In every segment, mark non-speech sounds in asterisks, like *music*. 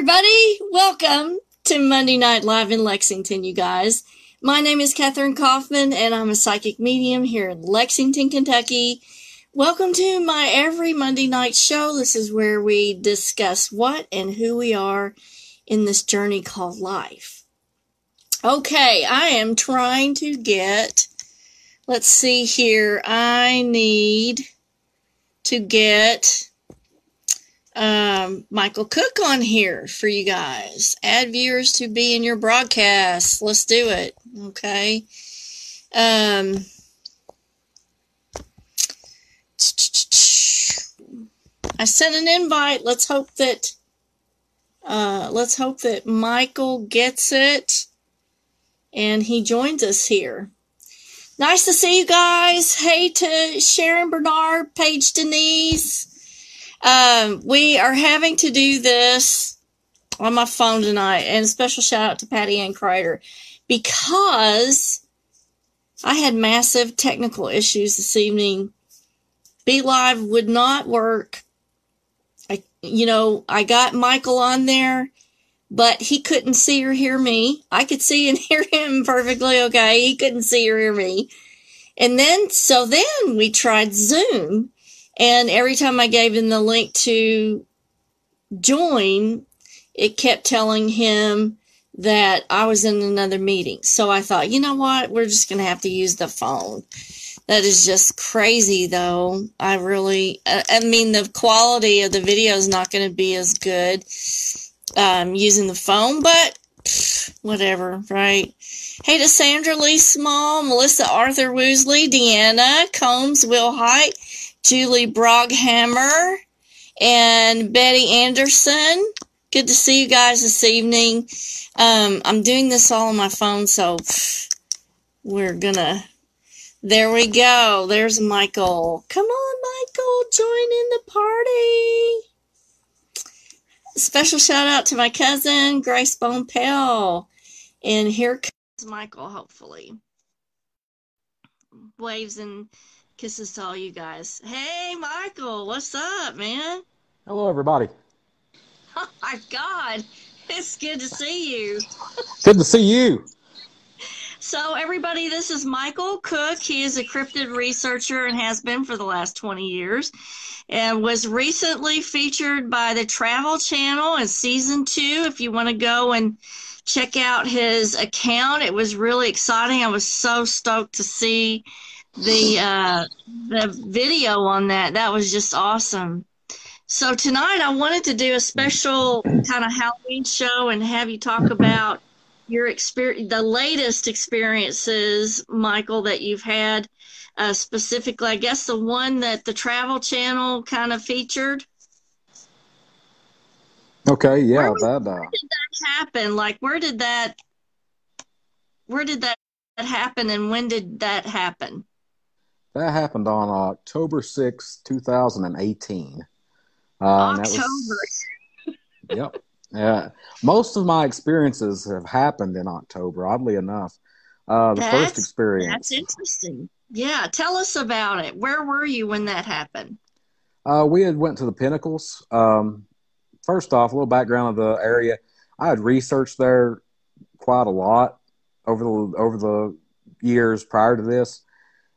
everybody. Welcome to Monday Night Live in Lexington, you guys. My name is Catherine Kaufman, and I'm a psychic medium here in Lexington, Kentucky. Welcome to my every Monday night show. This is where we discuss what and who we are in this journey called life. Okay, I am trying to get, let's see here, I need to get um, Michael Cook on here for you guys. Add viewers to be in your broadcast. Let's do it. Okay. Um, I sent an invite. Let's hope that uh, let's hope that Michael gets it and he joins us here. Nice to see you guys. Hey to Sharon Bernard, Paige Denise. Um, we are having to do this on my phone tonight, and a special shout out to Patty Ann Kreider because I had massive technical issues this evening. BeLive would not work. I, you know, I got Michael on there, but he couldn't see or hear me. I could see and *laughs* hear him perfectly okay. He couldn't see or hear me. And then, so then we tried Zoom and every time I gave him the link to join, it kept telling him that I was in another meeting. So I thought, you know what? We're just going to have to use the phone. That is just crazy, though. I really, I mean, the quality of the video is not going to be as good um, using the phone, but whatever, right? Hey to Sandra Lee Small, Melissa Arthur Woosley, Deanna Combs, Will Height, Julie Broghammer, and Betty Anderson. Good to see you guys this evening. Um, I'm doing this all on my phone, so we're gonna. There we go. There's Michael. Come on, Michael, join in the party. Special shout out to my cousin Grace Bone Pell. And here comes Michael, hopefully. Waves and Kisses to all you guys. Hey, Michael, what's up, man? Hello, everybody. *laughs* Oh my God, it's good to see you. Good to see you. So, everybody, this is Michael Cook. He is a cryptid researcher and has been for the last 20 years and was recently featured by the Travel Channel in season two. If you want to go and check out his account, it was really exciting. I was so stoked to see the uh, the video on that. That was just awesome. So tonight I wanted to do a special kind of Halloween show and have you talk about your experience, the latest experiences, Michael, that you've had. Uh, specifically, I guess the one that the Travel Channel kind of featured. Okay, yeah, where, that. Uh... Where did that happen? Like, where did that? Where did that happen, and when did that happen? That happened on October sixth, 2018. Uh, October. Was, *laughs* yep. Yeah. Most of my experiences have happened in October, oddly enough. Uh, the that's, first experience. That's interesting. Yeah. Tell us about it. Where were you when that happened? Uh, we had went to the Pinnacles. Um, first off, a little background of the area. I had researched there quite a lot over the over the years prior to this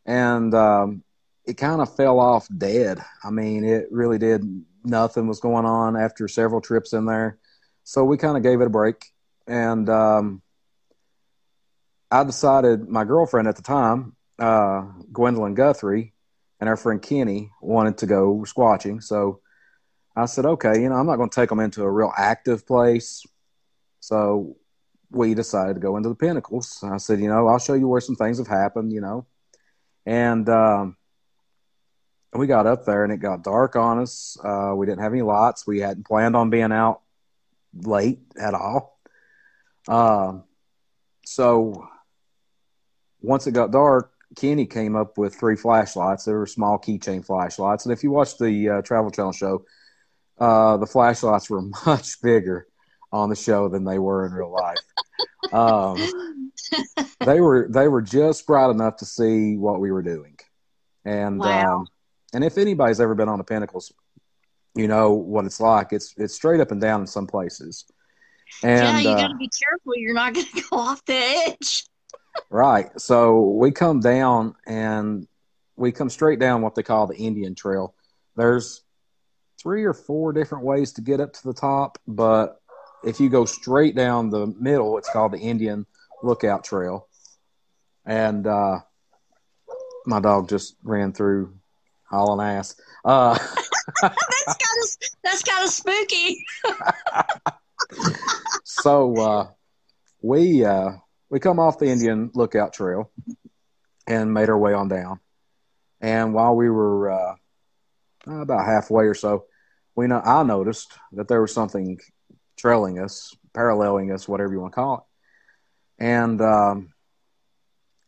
and um, it kind of fell off dead. I mean, it really did. Nothing was going on after several trips in there, so we kind of gave it a break. And um, I decided my girlfriend at the time, uh, Gwendolyn Guthrie, and our friend Kenny wanted to go squatching. So I said, okay, you know, I'm not going to take them into a real active place. So we decided to go into the pinnacles. I said, you know, I'll show you where some things have happened, you know. And um, we got up there and it got dark on us. Uh, we didn't have any lights. We hadn't planned on being out late at all. Uh, so once it got dark, Kenny came up with three flashlights. They were small keychain flashlights. And if you watch the uh, Travel Channel show, uh, the flashlights were *laughs* much bigger on the show than they were in real life. Um, they were they were just bright enough to see what we were doing, and wow. um, and if anybody's ever been on the Pinnacles, you know what it's like. It's it's straight up and down in some places. And, yeah, you uh, got to be careful. You're not going to go off the edge. Right. So we come down and we come straight down what they call the Indian Trail. There's three or four different ways to get up to the top, but if you go straight down the middle, it's called the Indian Lookout Trail. And uh, my dog just ran through hauling ass. Uh, *laughs* that's kind of that's kind of spooky. *laughs* so uh, we uh, we come off the Indian Lookout Trail and made our way on down. And while we were uh, about halfway or so, we know I noticed that there was something trailing us, paralleling us, whatever you want to call it. And um,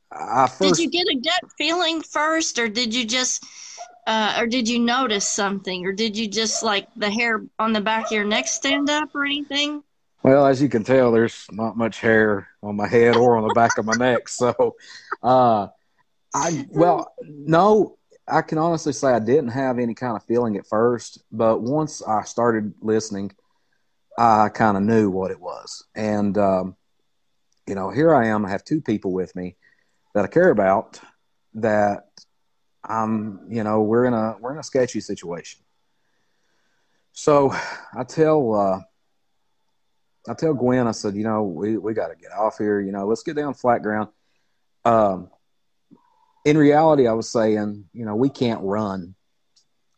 I first did you get a gut feeling first, or did you just, uh, or did you notice something, or did you just like the hair on the back of your neck stand up or anything? Well, as you can tell, there's not much hair on my head or on the back of my neck. *laughs* So, uh, I well, no, I can honestly say I didn't have any kind of feeling at first, but once I started listening, I kind of knew what it was. And um, you know, here I am. I have two people with me that I care about. That I'm, you know, we're in a we're in a sketchy situation. So I tell uh, I tell Gwen, I said, you know, we we got to get off here. You know, let's get down flat ground. Um, in reality, I was saying, you know, we can't run.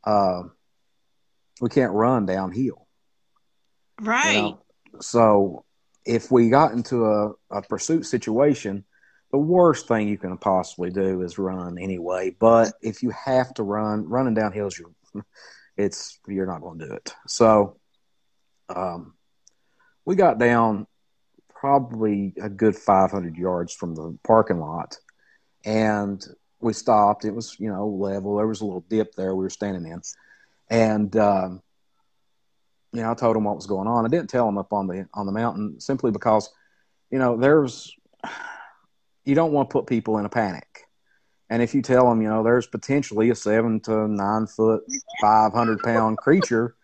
Uh, we can't run downhill. Right. You know? So if we got into a, a pursuit situation, the worst thing you can possibly do is run anyway. But if you have to run, running down hills, you're, it's you're not going to do it. So, um, we got down probably a good 500 yards from the parking lot, and we stopped. It was you know level. There was a little dip there we were standing in, and um, you know I told him what was going on. I didn't tell him up on the on the mountain simply because you know there's you don't want to put people in a panic. And if you tell them, you know, there's potentially a seven to nine foot, 500 pound creature,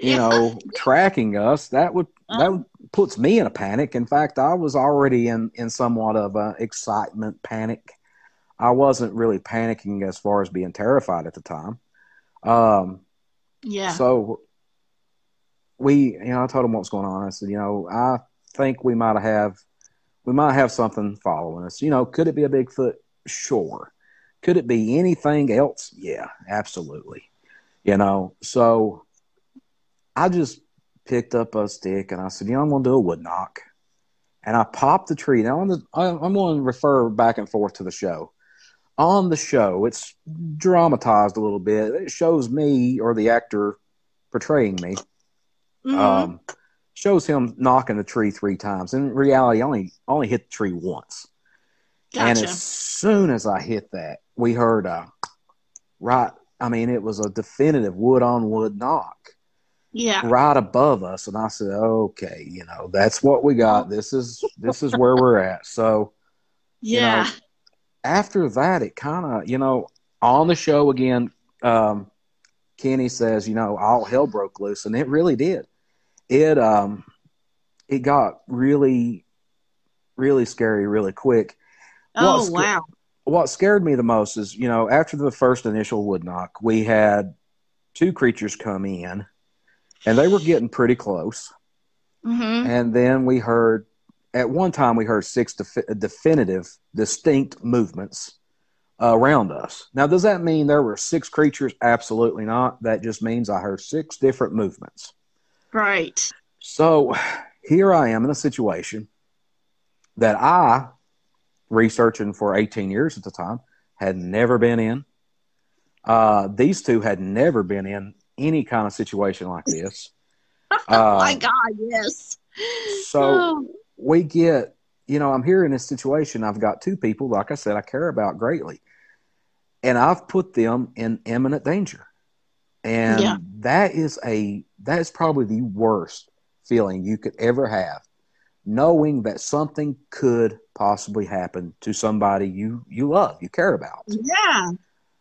you Yeah. know, tracking us, that would, that would, puts me in a panic. In fact, I was already in, in somewhat of a excitement panic. I wasn't really panicking as far as being terrified at the time. Um, Yeah. so we, you know, I told him what was going on. I said, you know, I think we might have, we might have something following us. You know, could it be a Bigfoot? Sure. Could it be anything else? Yeah, absolutely. You know, so I just picked up a stick and I said, you know, I'm going to do a wood knock. And I popped the tree. Now, I'm going to refer back and forth to the show. On the show, it's dramatized a little bit. It shows me or the actor portraying me Mhm. um, shows him knocking the tree three times. In reality, I only only hit the tree once. Gotcha. And as soon as I hit that, we heard a right. I mean, it was a definitive wood on wood knock yeah. right above us, and I said, "Okay, you know, that's what we got. This is this is where we're at." So you know, Yeah. after that, it kind of, you know, on the show again, um, Kenny says, you know, all hell broke loose, and it really did. It um, it got really, really scary really quick. oh what's wow. What scared me the most is, you know, after the first initial wood knock, we had two creatures come in, and they were getting pretty close. hmm And then we heard, at one time, we heard six defi- definitive, distinct movements around us. Now, does that mean there were six creatures? Absolutely not. That just means I heard six different movements. Right. So here I am in a situation that I, researching for 18 years at the time, had never been in. Uh, these two had never been in any kind of situation like this. *laughs* oh Uh, my God. Yes. so Oh, we get, you know, I'm here in this situation. I've got two people, like I said, I care about greatly. And I've put them in imminent danger. And Yeah. that is a, that is probably the worst feeling you could ever have, knowing that something could possibly happen to somebody you, you love, you care about yeah.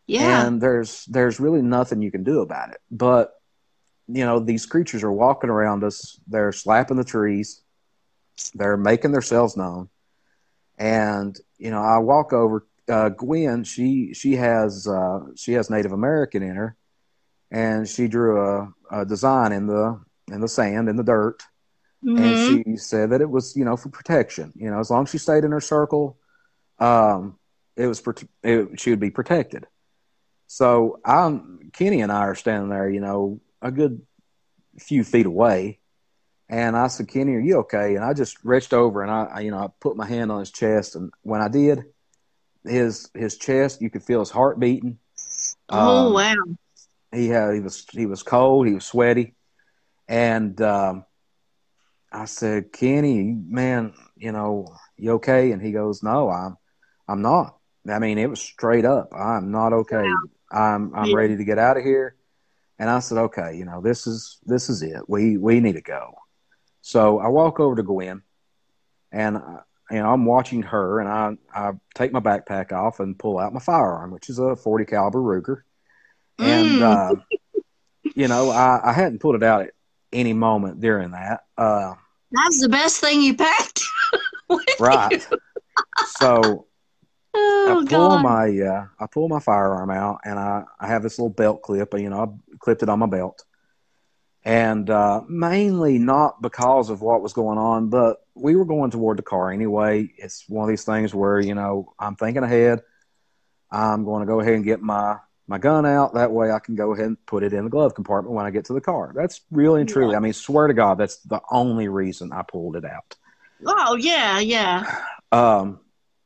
Yeah. and there's there's really nothing you can do about it. But you know, these creatures are walking around us. They're slapping the trees. They're making themselves known. And you know, I walk over. Uh, Gwen, she she has uh, she has Native American in her, and she drew a, a design in the in the sand in the dirt, Mhm. and she said that it was you know for protection. You know, as long as she stayed in her circle, um, it was it, she would be protected. So I'm Kenny and I are standing there, you know, a good few feet away, and I said, "Kenny, are you okay?" And I just reached over and I, you know, I put my hand on his chest, and when I did, his his chest, you could feel his heart beating. oh Um, wow. he had he was he was cold, he was sweaty, and um, I said, Kenny, man, you know, you okay? And he goes, No, I'm I'm not. I mean, it was straight up. I'm not okay. I'm I'm Yeah. ready to get out of here. And I said, Okay, you know, this is this is it. We we need to go. So I walk over to Gwen, and I, you know I'm watching her, and I I take my backpack off and pull out my firearm, which is a 40 caliber Ruger and Mm. uh, you know I, I hadn't pulled it out at any moment during that uh, That's the best thing you packed. *laughs* right you. so *laughs* Oh I pull god. my uh, I pull my firearm out and I, I have this little belt clip you know I clipped it on my belt and uh, mainly not because of what was going on but we were going toward the car anyway. It's one of these things where you know I'm thinking ahead. I'm going to go ahead and get my my gun out. That way I can go ahead and put it in the glove compartment when I get to the car. That's really and truly I mean swear to God that's the only reason I pulled it out. Oh yeah, yeah. um,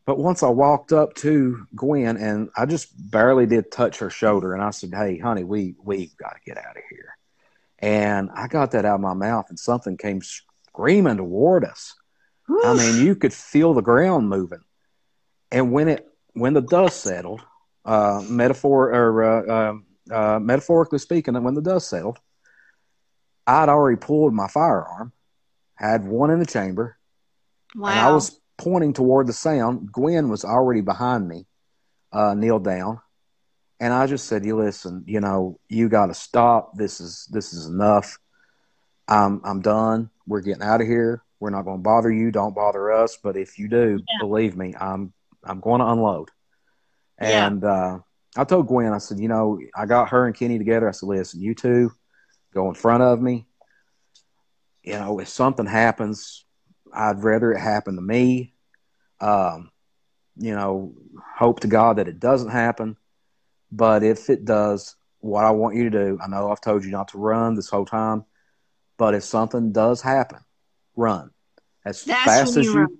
but once I walked up to Gwen and I just barely did touch her shoulder, and I said, "Hey, honey, we we got to get out of here." And I got that out of my mouth, and something came screaming toward us. I mean, you could feel the ground moving. And when it when the dust settled, uh, metaphor or uh, um uh, metaphorically speaking, when the dust settled, I'd already pulled my firearm, had one in the chamber, wow. and I was pointing toward the sound. Gwen was already behind me, uh, kneeled down, and I just said, "You listen, you know, you got to stop. This is this is enough. I'm I'm done. We're getting out of here. We're not going to bother you. Don't bother us. But if you do, Yeah. believe me, I'm I'm going to unload." Yeah. And uh, I told Gwen, I said, "You know, I got her and Kenny together. I said, listen, you two go in front of me. You know, if something happens, I'd rather it happen to me. Um, you know, hope to God that it doesn't happen. But if it does, what I want you to do, I know I've told you not to run this whole time, but if something does happen, run as That's fast as you run.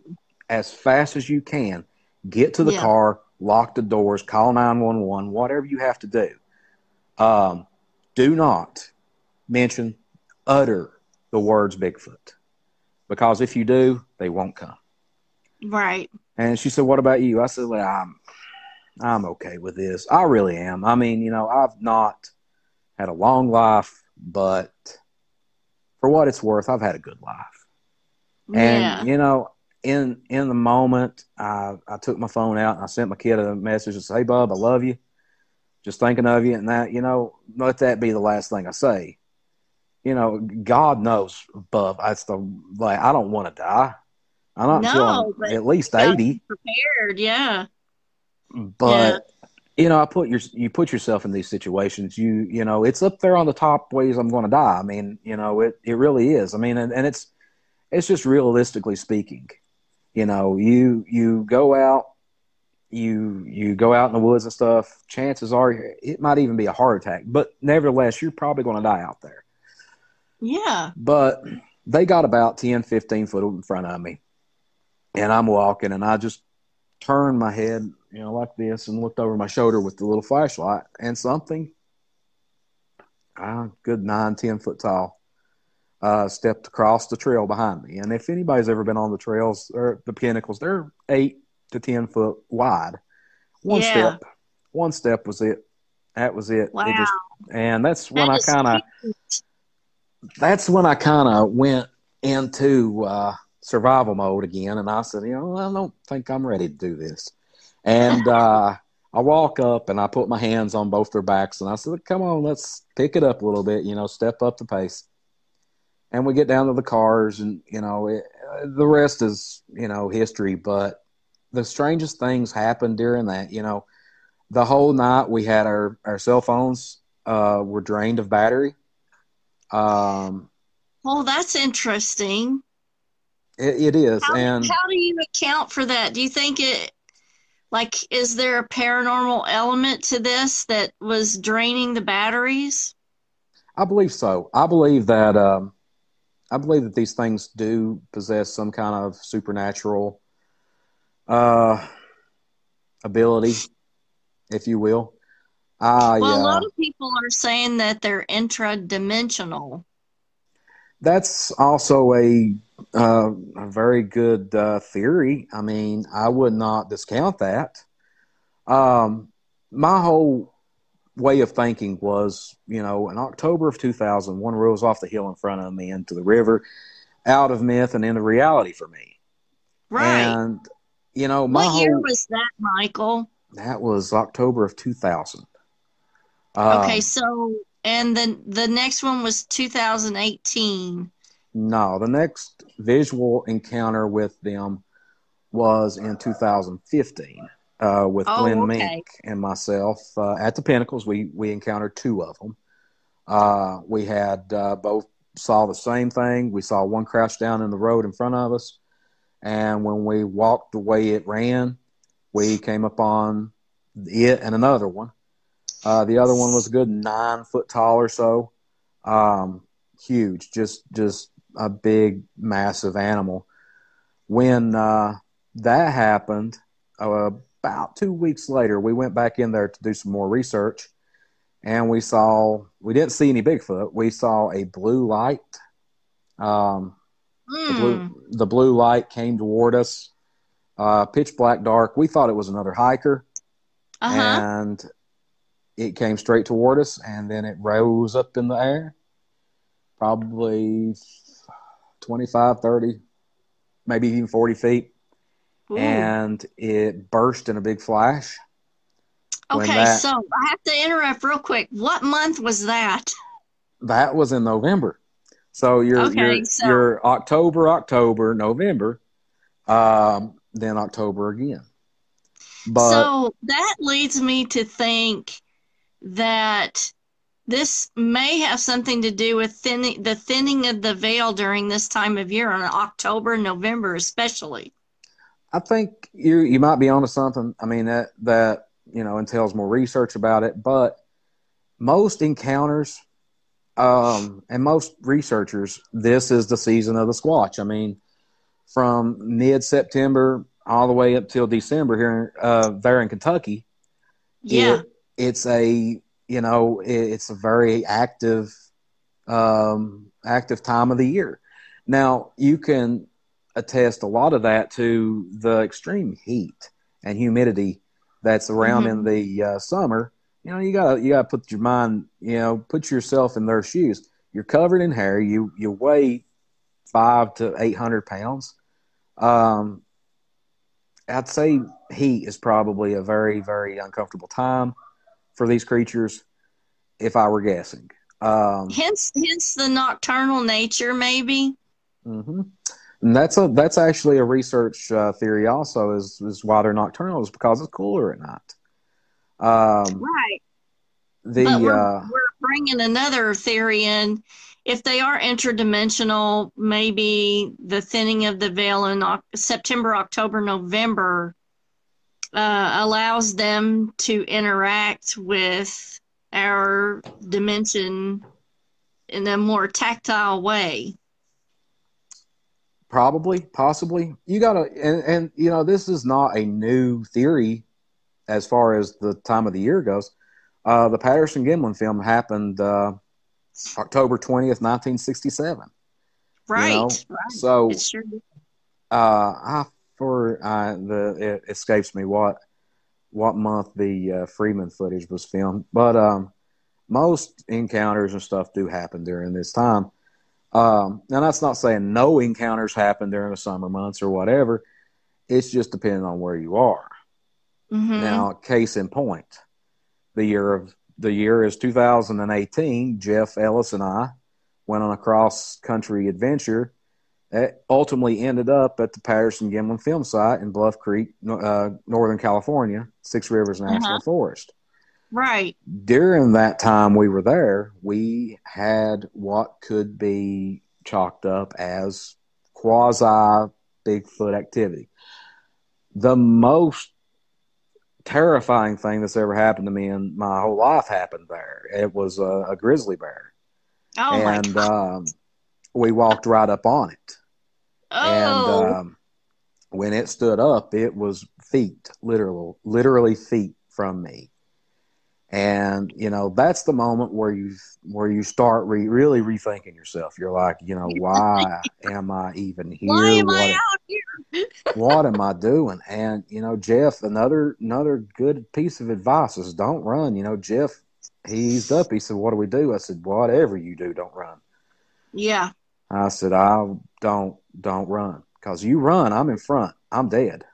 as fast as you can. Get to the Yeah. car, lock the doors, call nine one one, whatever you have to do. Um, do not mention, utter the words Bigfoot, because if you do, they won't come. Right. And she said, "What about you?" I said, "Well, I'm, I'm okay with this. I really am. I mean, you know, I've not had a long life, but for what it's worth, I've had a good life. And you know, in in the moment, I I took my phone out and I sent my kid a message and said, "Hey, Bub, I love you. Just thinking of you." And that, you know, let that be the last thing I say. You know, God knows, Bub. That's the like. I don't want to die. I'm not No, feeling at least eighty. Prepared. Yeah. But you know, I put your you put yourself in these situations. You you know, it's up there on the top ways I'm going to die. I mean, you know, it it really is. I mean, and, and it's it's just realistically speaking. You know, you you go out, you you go out in the woods and stuff. Chances are it might even be a heart attack, but nevertheless, you're probably going to die out there. Yeah. But they got about 10, 15 foot in front of me, and I'm walking, and I just turned my head, you know, like this, and looked over my shoulder with the little flashlight, and something, uh, good nine, ten foot tall, uh, stepped across the trail behind me. And if anybody's ever been on the trails or the pinnacles, they're eight to ten foot wide. One Yeah. step, one step was it. That was it. Wow. It just, and that's when That I kind of, that's when I kind of went into uh, survival mode again, and I said, you know, I don't think I'm ready to do this. And uh, I walk up and I put my hands on both their backs and I said, "Come on, let's pick it up a little bit. You know, step up the pace." And we get down to the cars, and you know, it, the rest is you know history. But the strangest things happened during that. You know, the whole night we had our our cell phones uh, were drained of battery. Um, well, that's interesting. it, it is, How, and how do you account for that? Do you think it, like, is there a paranormal element to this that was draining the batteries? I believe so. I believe that um, I believe that these things do possess some kind of supernatural uh, ability, if you will. I, Well, a uh, lot of people are saying that they're intradimensional. that's also a, uh, a very good uh, theory. I mean, I would not discount that. Um, my whole way of thinking was, you know, in October of 2000, one rose off the hill in front of me into the river, out of myth and into reality for me. Right. And, you know, my what year was that, Michael? that was October of 2000. Um, Okay, so and then the next one was 2018. No, the next visual encounter with them was in 2015 uh, with Oh, Glenn okay. Mink and myself uh, at the Pinnacles. We we encountered two of them. Uh, we had uh, both saw the same thing. We saw one crouch down in the road in front of us, and when we walked the way it ran, we came upon it and another one. Uh, the other one was a good nine foot tall or so, um, huge, just just a big, massive animal. When uh, that happened, uh, about two weeks later, we went back in there to do some more research, and we saw we didn't see any Bigfoot. We saw a blue light. Um, the Hmm. blue the blue light came toward us, uh, pitch black dark. We thought it was another hiker, Uh-huh. and it came straight toward us, and then it rose up in the air, probably 25, 30, maybe even 40 feet, Ooh. and it burst in a big flash. okay, that- so I have to interrupt real quick. What month was that? That was in November. So you're Okay, you're, so- you're October, October, November, um, then October again. But so that leads me to think that this may have something to do with thinning the thinning of the veil during this time of year in October and November especially. I think you you might be onto something. I mean that that you know entails more research about it, but most encounters um, and most researchers, this is the season of the squatch. I mean, from mid September all the way up till December here uh, there in Kentucky. Yeah. it- it's a you know it, it's a very active um, active time of the year. Now you can attest a lot of that to the extreme heat and humidity that's around in the uh, summer. You know, you gotta you gotta put your mind, you know, put yourself in their shoes. You're covered in hair. You you weigh five to eight hundred pounds. Um, I'd say heat is probably a very very uncomfortable time for these creatures, if I were guessing. Um, Hence hence the nocturnal nature maybe. Mm-hmm. And that's a that's actually a research uh, theory. Also, is is why they're nocturnal is because it's cooler at night. Um, Right. the but we're, uh, we're bringing another theory in. If they are interdimensional, maybe the thinning of the veil in September, October, November uh, allows them to interact with our dimension in a more tactile way. probably, possibly, you gotta, and, and you know, this is not a new theory as far as the time of the year goes. Uh, the Patterson Gimlin film happened uh, October twentieth, nineteen sixty-seven. Right. know, right. So It sure did. uh, I for uh, the it escapes me what what month the uh, Freeman footage was filmed, but um, most encounters and stuff do happen during this time. Um, now that's not saying no encounters happen during the summer months or whatever. It's just depending on where you are. Mhm. Now, case in point, the year of the year is 2018. Jeff Ellis and I went on a cross country adventure ultimately ended up at the Patterson Gimlin Film Site in Bluff Creek, uh, Northern California, Six Rivers National Uh-huh. Forest. Right. During that time we were there, we had what could be chalked up as quasi Bigfoot activity. The most terrifying thing that's ever happened to me in my whole life happened there. It was a, a grizzly bear, Oh and um, we walked right up on it. Oh. And um, when it stood up, it was feet, literal, literally feet from me. And you know that's the moment where you where you start re- really rethinking yourself. You're like, you know, why am I even *laughs* here? Why am What I am- out here? *laughs* what am I doing? And you know, Jeff, another another good piece of advice is don't run. You know, Jeff, he eased up. He said, "What do we do?" I said, "Whatever you do, don't run." Yeah. I said, "I don't don't run because you run, I'm in front. I'm dead.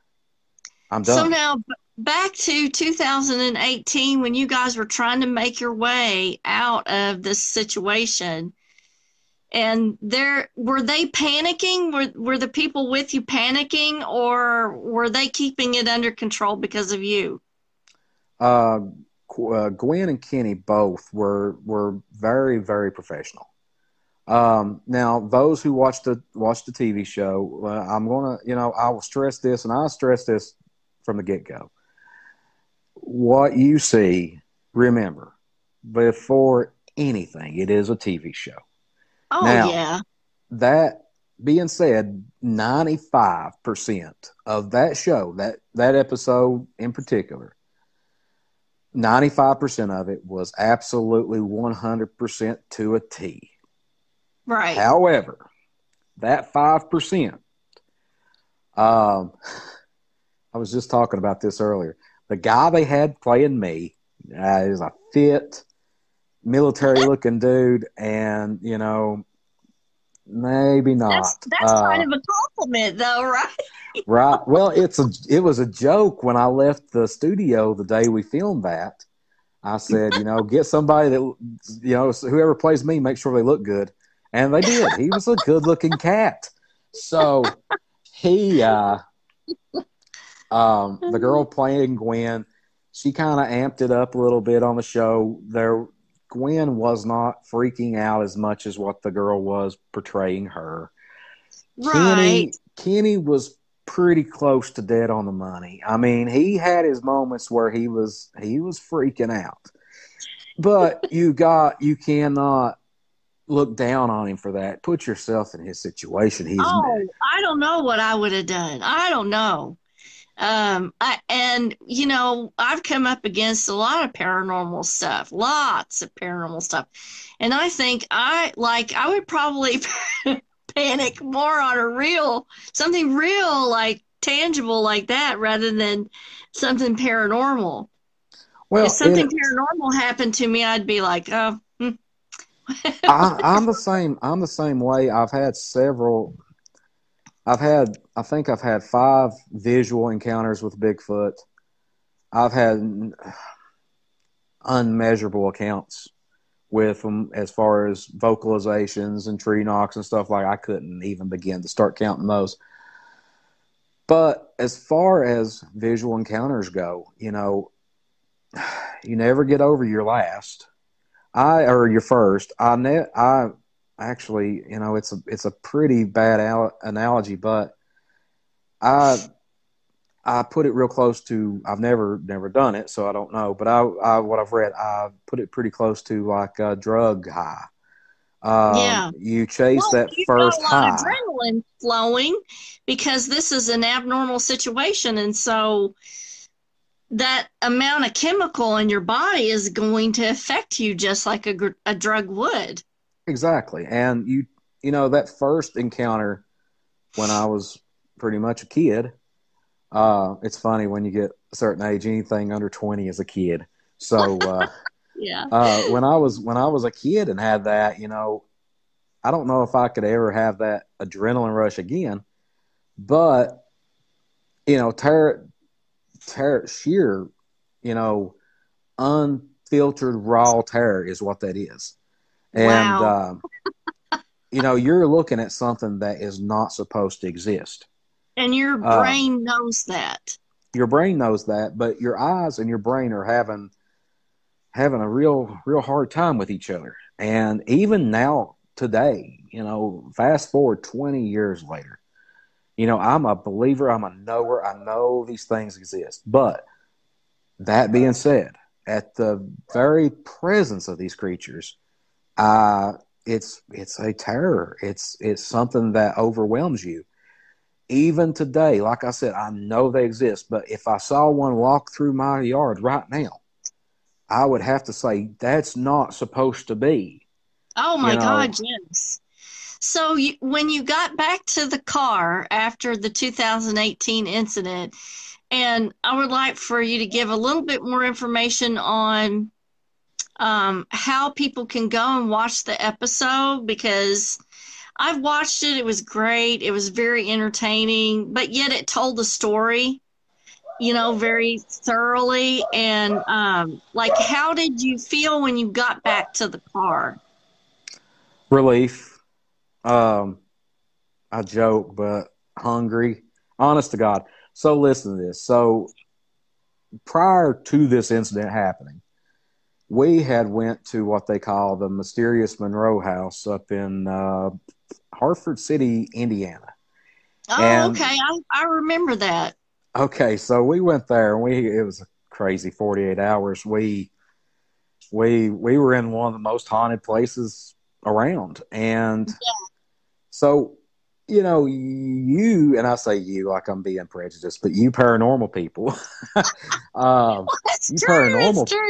I'm done." So now back to 2018 when you guys were trying to make your way out of this situation. And there were they panicking? Were were the people with you panicking or were they keeping it under control because of you? uh, uh, Gwen and Kenny both were were very very professional. Um, now, those who watched the watched the TV show, uh, I'm gonna, you know, I will stress this, and I stress this from the get go. What you see, remember, before anything, it is a TV show. Oh Now- yeah. That being said, 95% of that show, that that episode in particular, 95% of it was absolutely 100% to a T. Right. However, that 5%, um, *laughs* I was just talking about this earlier. The guy they had playing me uh, is a fit, military looking dude, and, you know, maybe not. That's that's Uh, kind of a compliment though, *laughs* right? right. Well, it's a it was a joke when I left the studio the day we filmed that. I said, you know, get somebody that you know, whoever plays me, make sure they look good, and they did. He was a good looking cat. So he, uh, um, the girl playing Gwen, she kind of amped it up a little bit on the show. There, Gwen was not freaking out as much as what the girl was portraying her. Kenny, Right. Kenny was pretty close to dead on the money. I mean, he had his moments where he was he was freaking out. But you got you cannot look down on him for that. Put yourself in his situation. He's Oh, I don't know what I would have done. I don't know. Um, I, and you know, I've come up against a lot of paranormal stuff, lots of paranormal stuff. And I think I like I would probably *laughs* panic more on a real something real like tangible like that rather than something paranormal. well, if something it- paranormal happened to me, I'd be like, oh. I, I'm the same. I'm the same way. I've had several. I've had. I think I've had five visual encounters with Bigfoot. I've had unmeasurable accounts with them as far as vocalizations and tree knocks and stuff like. I couldn't even begin to start counting those. But as far as visual encounters go, you know, *sighs* you never get over your last. I or your first. I ne- I actually, you know, it's a it's a pretty bad al- analogy, but I I put it real close to. I've never never done it, so I don't know. But I, I what I've read, I put it pretty close to like a drug high. Um, Yeah. you chase Well, that first got a lot high. of adrenaline flowing because this is an abnormal situation, and so that amount of chemical in your body is going to affect you just like a, gr- a drug would. Exactly. And you you know that first encounter when I was pretty much a kid, uh it's funny when you get a certain age anything under 20 is a kid. So *laughs* uh Yeah. uh when I was when I was a kid and had that, you know, I don't know if I could ever have that adrenaline rush again, but you know, ter- ter- sheer, you know, unfiltered raw terror is what that is. And, Wow. um, you know, you're looking at something that is not supposed to exist. And your Uh, brain knows that. Your brain knows that, but your eyes and your brain are having having a real real hard time with each other. And even now today, you know, fast forward 20 years later, you know, I'm a believer, I'm a knower, I know these things exist. But that being said, at the very presence of these creatures, uh, it's it's a terror. It's it's something that overwhelms you. Even today, like I said, I know they exist, but if I saw one walk through my yard right now, I would have to say that's not supposed to be. Oh my You know- God, yes. So you, when you got back to the car after the 2018 incident, and I would like for you to give a little bit more information on um, how people can go and watch the episode because I've watched it. It was great. It was very entertaining, but yet it told the story, you know, very thoroughly. And um, like, how did you feel when you got back to the car? Relief. Um, I joke, but hungry. Honest to God. So listen to this. So prior to this incident happening, we had went to what they call the mysterious Monroe House up in uh, Hartford City, Indiana. Oh, And- okay. I, I remember that. Okay, so we went there and we it was a crazy 48 hours. We we we were in one of the most haunted places around. And so you know, you and I say you like I'm being prejudiced, but you paranormal people. *laughs* um, *laughs* That's You true. paranormal. *laughs*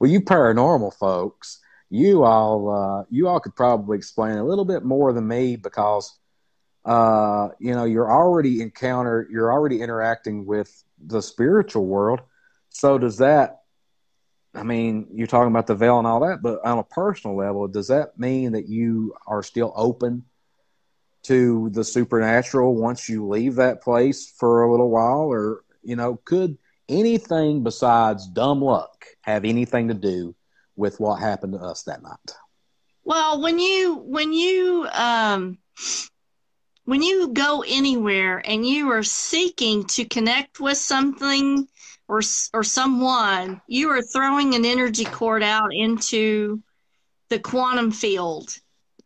Well, you paranormal folks, you all uh, you all could probably explain a little bit more than me because uh, you know you're already encounter you're already interacting with the spiritual world. So does that? I mean, you're talking about the veil and all that, but on a personal level, does that mean that you are still open to the supernatural once you leave that place for a little while, or you know, could anything besides dumb luck have anything to do with what happened to us that night? Well, when you when you um when you go anywhere and you are seeking to connect with something or or someone, you are throwing an energy cord out into the quantum field.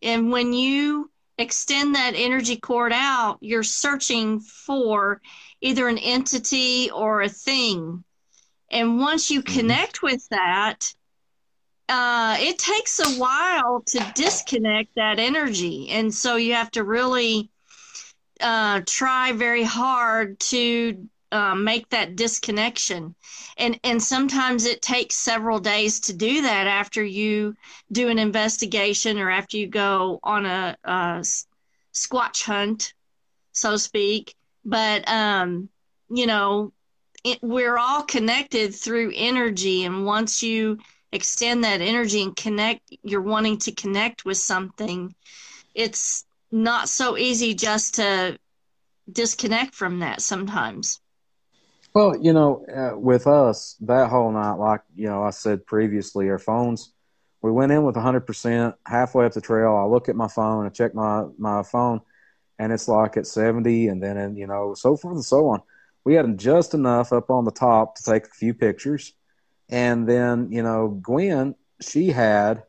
And when you extend that energy cord out, you're searching for either an entity or a thing. And once you Mhm. connect with that, uh, it takes a while to disconnect that energy. And so you have to really uh, try very hard to uh, make that disconnection. And, and sometimes it takes several days to do that after you do an investigation or after you go on a squatch hunt, so to speak. But, um, you know, it, we're all connected through energy. And once you extend that energy and connect, you're wanting to connect with something, it's not so easy just to disconnect from that sometimes. Well, you know, uh, with us that whole night, like you know, I said previously, our phones. We went in with 100%. Halfway up the trail, I look at my phone, I check my my phone, and it's like at 70, and then and, you know, so forth and so on. We had just enough up on the top to take a few pictures, and then you know, Gwen, she had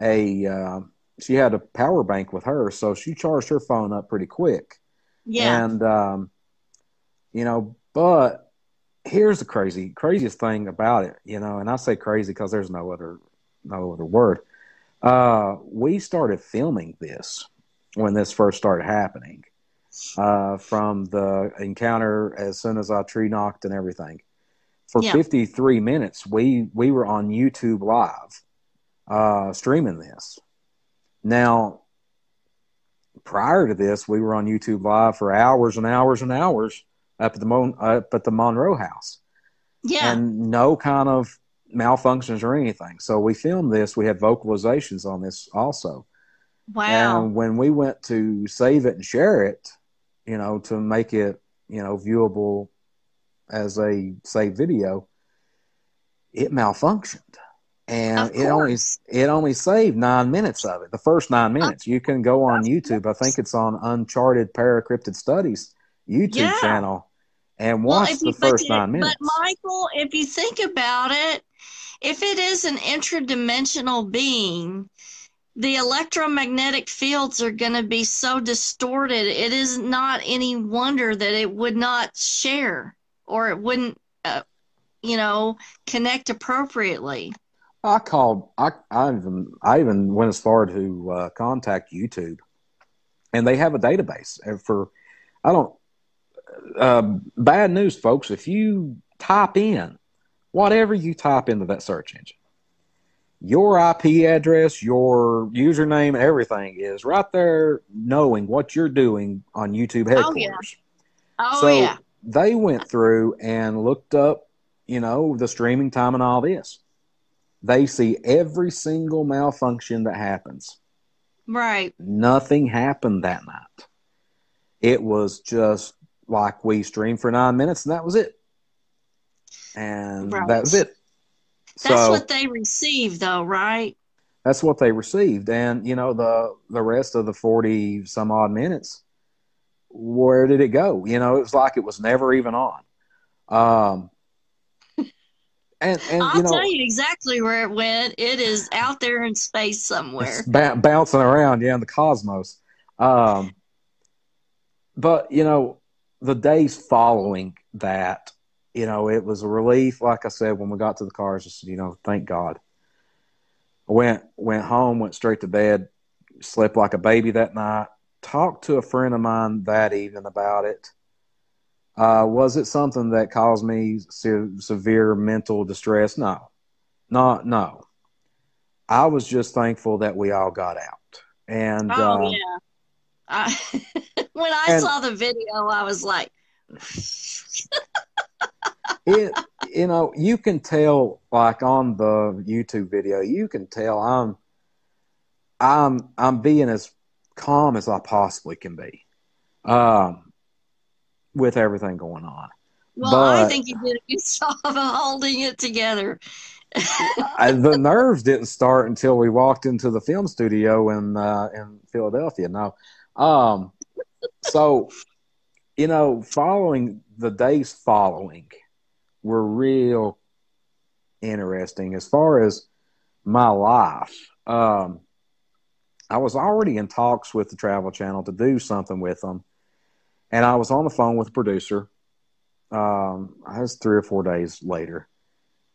a uh, she had a power bank with her, so she charged her phone up pretty quick. Yeah. And um, you know, but here's the crazy craziest thing about it, you know, and I say crazy because there's no other no other word. Uh, we started filming this when this first started happening. Uh, from the encounter as soon as I tree knocked and everything. For Yeah. 53 minutes, we we were on YouTube live, uh, streaming this. Now, prior to this, we were on YouTube Live for hours and hours and hours up at the Mon- up at the Monroe House, yeah. and no kind of malfunctions or anything. So we filmed this. We had vocalizations on this also. wow. And when we went to save it and share it, you know, to make it you know viewable as a saved video, it malfunctioned. And it only it only saved nine minutes of it. The first nine minutes. You can go on YouTube. I think it's on Uncharted Paracryptid Studies YouTube yeah. channel and watch well, the you, first nine minutes. But Michael, if you think about it, if it is an interdimensional being, the electromagnetic fields are going to be so distorted. It is not any wonder that it would not share or it wouldn't, uh, you know, connect appropriately. I called. I, I even I even went as far to uh, contact YouTube, and they have a database for. I don't. Uh, bad news, folks. If you type in whatever you type into that search engine, your IP address, your username, everything is right there, knowing what you're doing on YouTube headquarters. Oh yeah. Oh so yeah. They went through and looked up, you know, the streaming time and all this they see every single malfunction that happens. Right. Nothing happened that night. It was just like we streamed for nine minutes and that was it. And right. that was it. That's so, what they received though, right? That's what they received. And you know, the the rest of the forty some odd minutes, where did it go? You know, it was like it was never even on. Um *laughs* and, and I'll you know, tell you exactly where it went. It is out there in space somewhere, *laughs* b- bouncing around, yeah, in the cosmos. Um, but you know, the days following that, you know, it was a relief. Like I said, when we got to the cars, I said, you know, thank God. I went went home, went straight to bed, slept like a baby that night. Talked to a friend of mine that evening about it uh, was it something that caused me se- severe mental distress? No, not no. I was just thankful that we all got out. And oh uh, yeah, I, *laughs* when I and, saw the video, I was like, *laughs* it. You know, you can tell, like on the YouTube video, you can tell I'm, I'm, I'm being as calm as I possibly can be. Um, with everything going on. Well, but, I think you did a good *laughs* job of holding it together. I, the nerves didn't start until we walked into the film studio in uh, in Philadelphia. Now, um, so you know, following the days following were real interesting as far as my life. Um, I was already in talks with the Travel Channel to do something with them and I was on the phone with the producer. Um, I was three or four days later,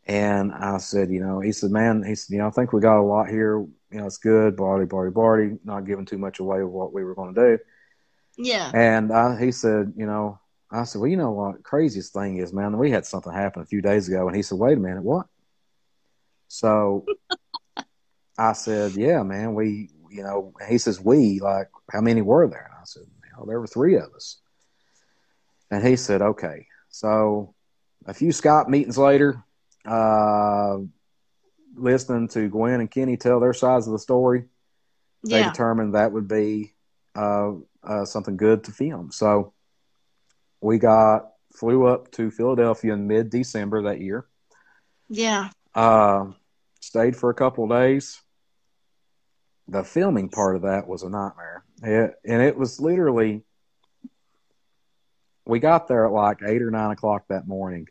and I said, you know, he said, man, he said, you know, I think we got a lot here. You know, it's good. Barty, barty, barty. Not giving too much away of what we were going to do. Yeah. And I, he said, you know, I said, well, you know what? Craziest thing is, man, we had something happen a few days ago, and he said, wait a minute, what? So *laughs* I said, yeah, man, we, you know, he says, we, like, how many were there? And I said, you know, there were three of us. And he said, okay. So a few Skype meetings later, uh, listening to Gwen and Kenny tell their sides of the story, yeah. they determined that would be uh, uh, something good to film. So we got flew up to Philadelphia in mid December that year. Yeah. Uh, stayed for a couple of days. The filming part of that was a nightmare. It, and it was literally we got there at like eight or nine o'clock that morning,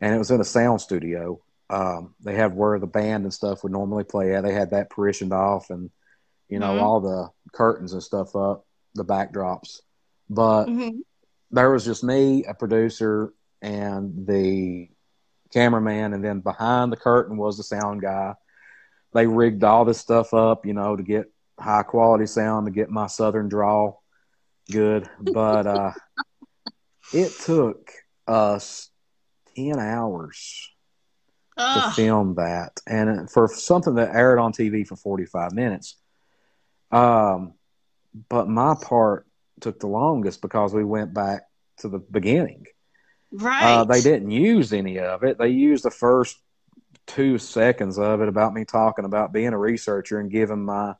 and it was in a sound studio. Um, they had where the band and stuff would normally play at. They had that partitioned off, and you know mm-hmm. all the curtains and stuff up, the backdrops. But mm-hmm. there was just me, a producer, and the cameraman, and then behind the curtain was the sound guy. They rigged all this stuff up, you know, to get high quality sound, to get my southern draw good. But uh, *laughs* it took us 10 hours to film that. And for something that aired on TV for 45 minutes. Um, but my part took the longest because we went back to the beginning. Right. Uh, they didn't use any of it. They used the first two seconds of it about me talking about being a researcher and giving my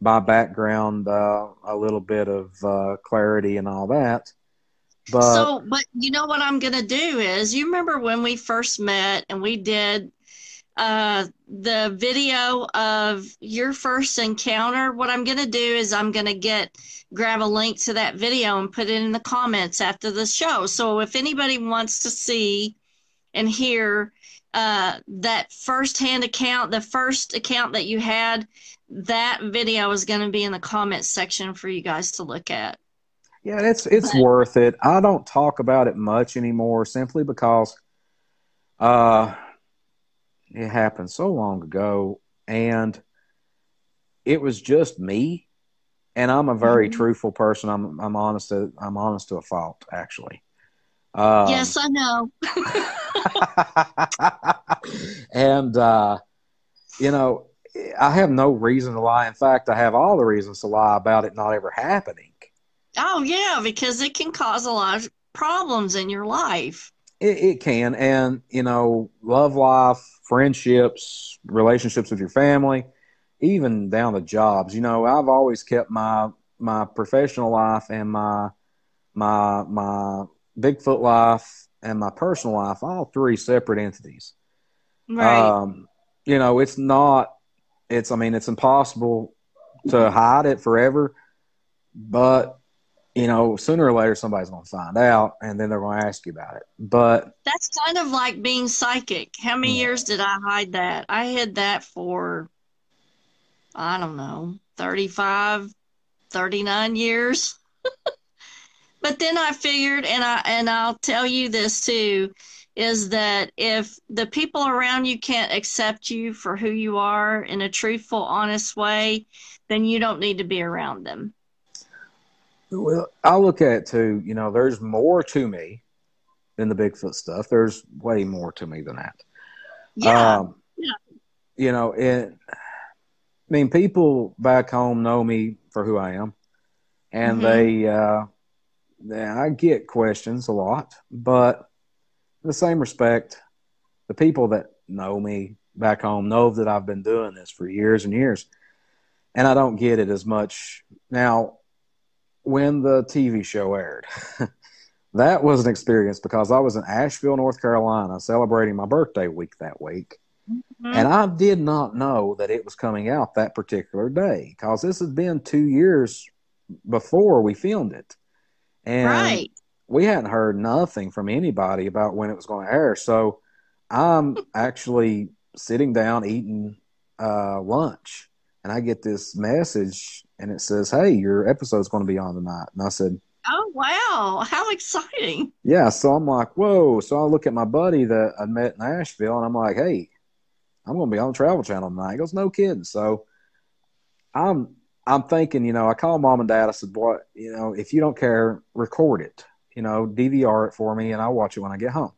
my background uh, a little bit of uh, clarity and all that But so, but you know what I'm going to do is you remember when we first met and we did uh, the video of your first encounter? What I'm going to do is I'm going to get grab a link to that video and put it in the comments after the show. So if anybody wants to see and hear uh, that firsthand account, the first account that you had, that video is going to be in the comments section for you guys to look at. Yeah, it's it's but, worth it. I don't talk about it much anymore simply because uh it happened so long ago and it was just me and I'm a very mm-hmm. truthful person. I'm I'm honest to I'm honest to a fault actually. Um, yes, I know. *laughs* and uh you know, I have no reason to lie. In fact, I have all the reasons to lie about it not ever happening. Oh yeah, because it can cause a lot of problems in your life. It, it can, and you know, love life, friendships, relationships with your family, even down to jobs. You know, I've always kept my my professional life and my my my Bigfoot life and my personal life, all three separate entities. Right. Um, you know, it's not. It's. I mean, it's impossible to hide it forever, but you know, sooner or later somebody's going to find out, and then they're going to ask you about it. But that's kind of like being psychic. How many hmm. years did I hide that? I hid that for, I don't know, 35, 39 years. *laughs* but then I figured, and I and I'll tell you this too, is that if the people around you can't accept you for who you are in a truthful, honest way, then you don't need to be around them well, I look at it too. You know, there's more to me than the Bigfoot stuff. There's way more to me than that. Yeah. Um, yeah. You know, it. I mean, people back home know me for who I am, and mm-hmm. they, uh, I get questions a lot, but in the same respect, the people that know me back home know that I've been doing this for years and years, and I don't get it as much now when the TV show aired. *laughs* that was an experience because I was in Asheville, North Carolina, celebrating my birthday week that week. Mm-hmm. And I did not know that it was coming out that particular day because this had been two years before we filmed it. And right. we hadn't heard nothing from anybody about when it was going to air. So I'm actually sitting down eating uh, lunch and I get this message and it says, "Hey, your episode's going to be on tonight." And I said, "Oh wow, how exciting!" Yeah, so I'm like, "Whoa!" So I look at my buddy that I met in Asheville, and I'm like, "Hey, I'm going to be on the Travel Channel tonight." He goes, "No kidding." So I'm I'm thinking, you know, I call mom and dad. I said, "Boy, you know, if you don't care, record it. You know, DVR it for me, and I'll watch it when I get home."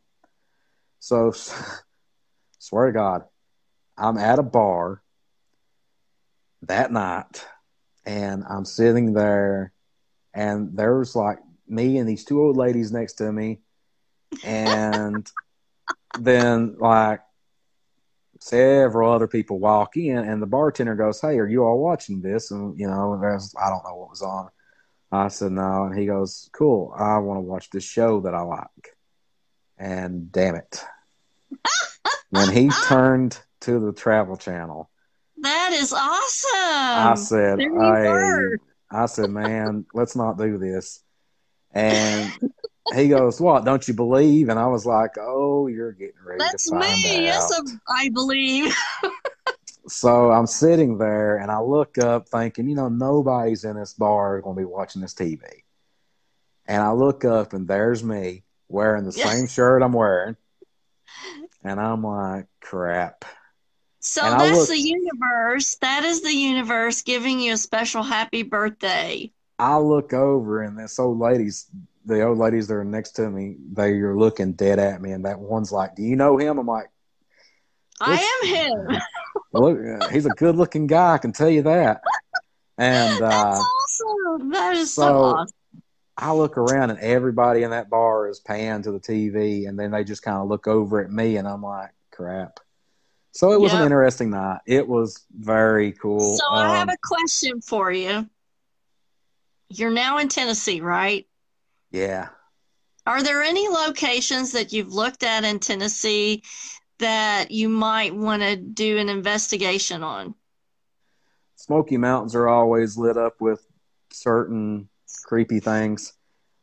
So, *laughs* swear to God, I'm at a bar that night and I'm sitting there and there's like me and these two old ladies next to me and *laughs* then like several other people walk in and the bartender goes hey are you all watching this? And you know there's i don't know what was on. I said no and he goes cool i want to watch this show that i like. And damn it. *laughs* When he turned to the travel channel that is awesome. I said, I, I said, man, let's not do this. And he goes, "What? Don't you believe?" And I was like, "Oh, you're getting ready That's me. Yes, I believe." *laughs* so I'm sitting there, and I look up, thinking, you know, nobody's in this bar going to be watching this TV. And I look up, and there's me wearing the same shirt I'm wearing, and I'm like, "Crap." So and that's look, the universe. That is the universe giving you a special happy birthday. I look over and this old lady's the old ladies that are next to me, they are looking dead at me, and that one's like, "Do you know him?" I'm like, "I am him." *laughs* look, he's a good-looking guy. I can tell you that. And *laughs* uh, that's awesome. That is so, so awesome. I look around, and everybody in that bar is panned to the TV, and then they just kind of look over at me, and I'm like, "Crap." So it was yep. an interesting night. It was very cool. So um, I have um, a question for you. You're now in Tennessee, right? Yeah. Are there any locations that you've looked at in Tennessee that you might want to do an investigation on? Smoky Mountains are always lit up with certain creepy things.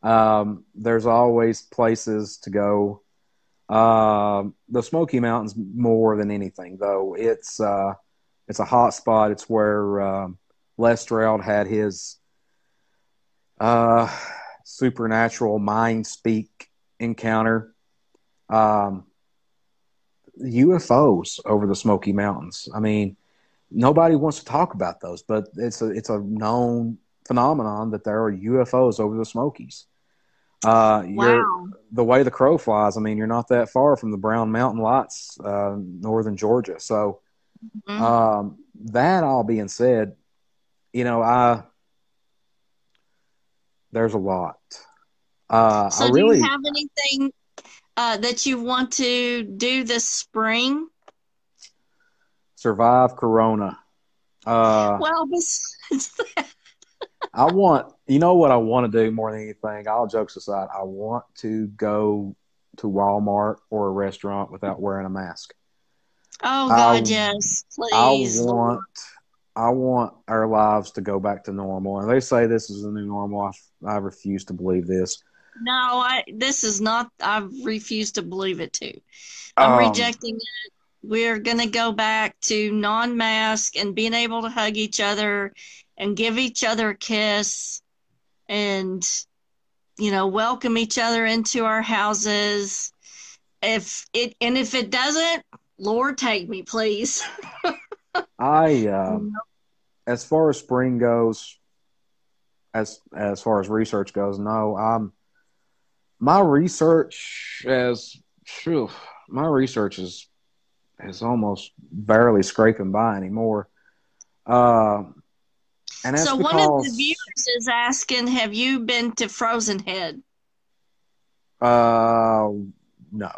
Um, there's always places to go. Uh, the Smoky Mountains more than anything, though. It's uh, it's a hot spot. It's where uh, Les Stroud had his uh, supernatural mind speak encounter. Um, UFOs over the Smoky Mountains. I mean, nobody wants to talk about those, but it's a it's a known phenomenon that there are UFOs over the Smokies. Uh, wow. The way the crow flies, I mean, you're not that far from the Brown Mountain Lights, uh, northern Georgia. So, mm-hmm. um, that all being said, you know, I there's a lot. Uh, so, I really, do you have anything uh, that you want to do this spring? Survive Corona. Uh, well, besides *laughs* that. I want, you know what I want to do more than anything, all jokes aside, I want to go to Walmart or a restaurant without wearing a mask. Oh God, I, yes, please. I want, I want our lives to go back to normal. And they say this is the new normal. I, I refuse to believe this. No, I. This is not. I refuse to believe it too. I'm um, rejecting it. We're gonna go back to non-mask and being able to hug each other and give each other a kiss and you know welcome each other into our houses. If it and if it doesn't lord take me please. *laughs* I um, as far as spring goes as as far as research goes no i'm my research as phew, my research is is almost barely scraping by anymore. Uh, and so one of the viewers is asking, "Have you been to Frozen Head?" Uh, no.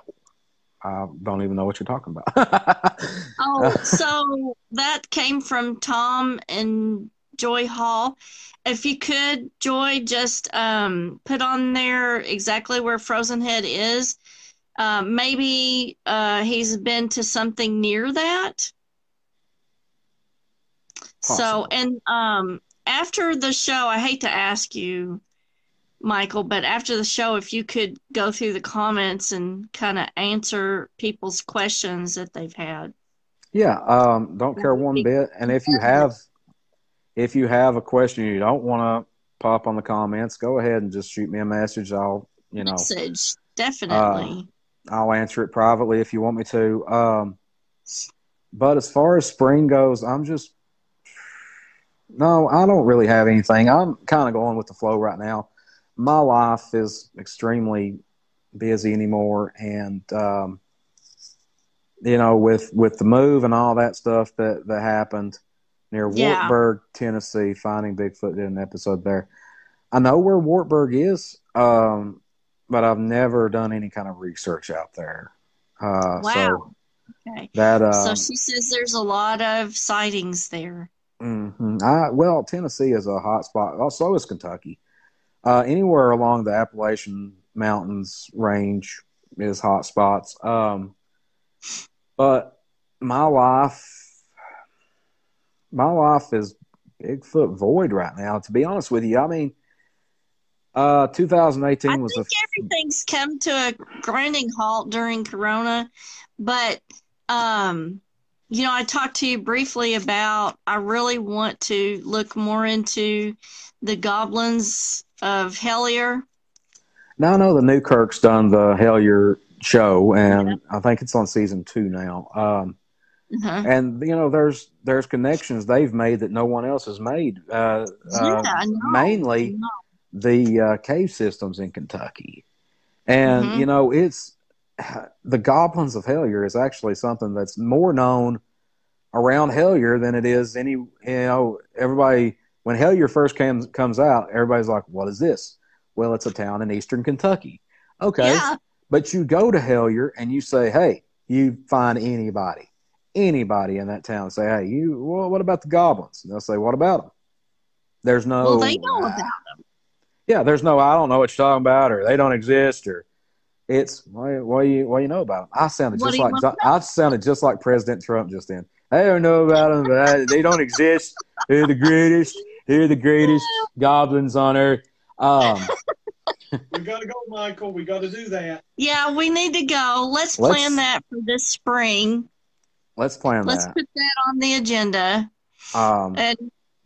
I don't even know what you're talking about. *laughs* oh, so that came from Tom and Joy Hall. If you could, Joy, just um, put on there exactly where Frozen Head is. Uh, maybe uh, he's been to something near that. So, and um, after the show, I hate to ask you, Michael, but after the show, if you could go through the comments and kind of answer people's questions that they've had. Yeah, um, don't care one bit. And if you have, if you have a question you don't want to pop on the comments, go ahead and just shoot me a message. I'll, you know, message definitely. Uh, I'll answer it privately if you want me to. Um, but as far as spring goes, I'm just no, I don't really have anything. I'm kind of going with the flow right now. My life is extremely busy anymore, and um, you know, with with the move and all that stuff that that happened near yeah. Wartburg, Tennessee, finding Bigfoot did an episode there. I know where Wartburg is, um, but I've never done any kind of research out there. Uh, wow. So okay. That uh, so she says there's a lot of sightings there. Mm-hmm. I, well, Tennessee is a hot spot. Also, is Kentucky. Uh, anywhere along the Appalachian Mountains range is hot spots. Um, but my life, my life is Bigfoot void right now. To be honest with you, I mean, uh, 2018 I was. think a, everything's come to a grinding halt during Corona, but um, you know, I talked to you briefly about I really want to look more into the goblins of Hellier. Now I know the Newkirk's done the Hellier show, and yeah. I think it's on season two now. Um, uh-huh. And you know, there's there's connections they've made that no one else has made. Uh, uh yeah, uh, mainly the uh, cave systems in Kentucky, and mm-hmm. you know, it's the Goblins of Hellier is actually something that's more known around Hellier than it is any. You know, everybody when Hellier first comes comes out, everybody's like, "What is this?" Well, it's a town in eastern Kentucky. Okay, yeah. but you go to Hellier and you say, "Hey," you find anybody, anybody in that town, say, "Hey, you, well, what about the goblins?" And they'll say, "What about them?" There's no. Well, they know about them. Yeah, there's no I don't know what you're talking about, or they don't exist, or it's why why you why you know about them. I sounded What just like want I sounded just like President Trump just then. I don't know about them, but I, they don't exist. They're the greatest. They're the greatest *laughs* goblins on earth. Um, *laughs* We gotta go, Michael. We gotta do that. Yeah, we need to go. Let's, Let's- plan that for this spring. let's plan Let's that. put that on the agenda. Um, And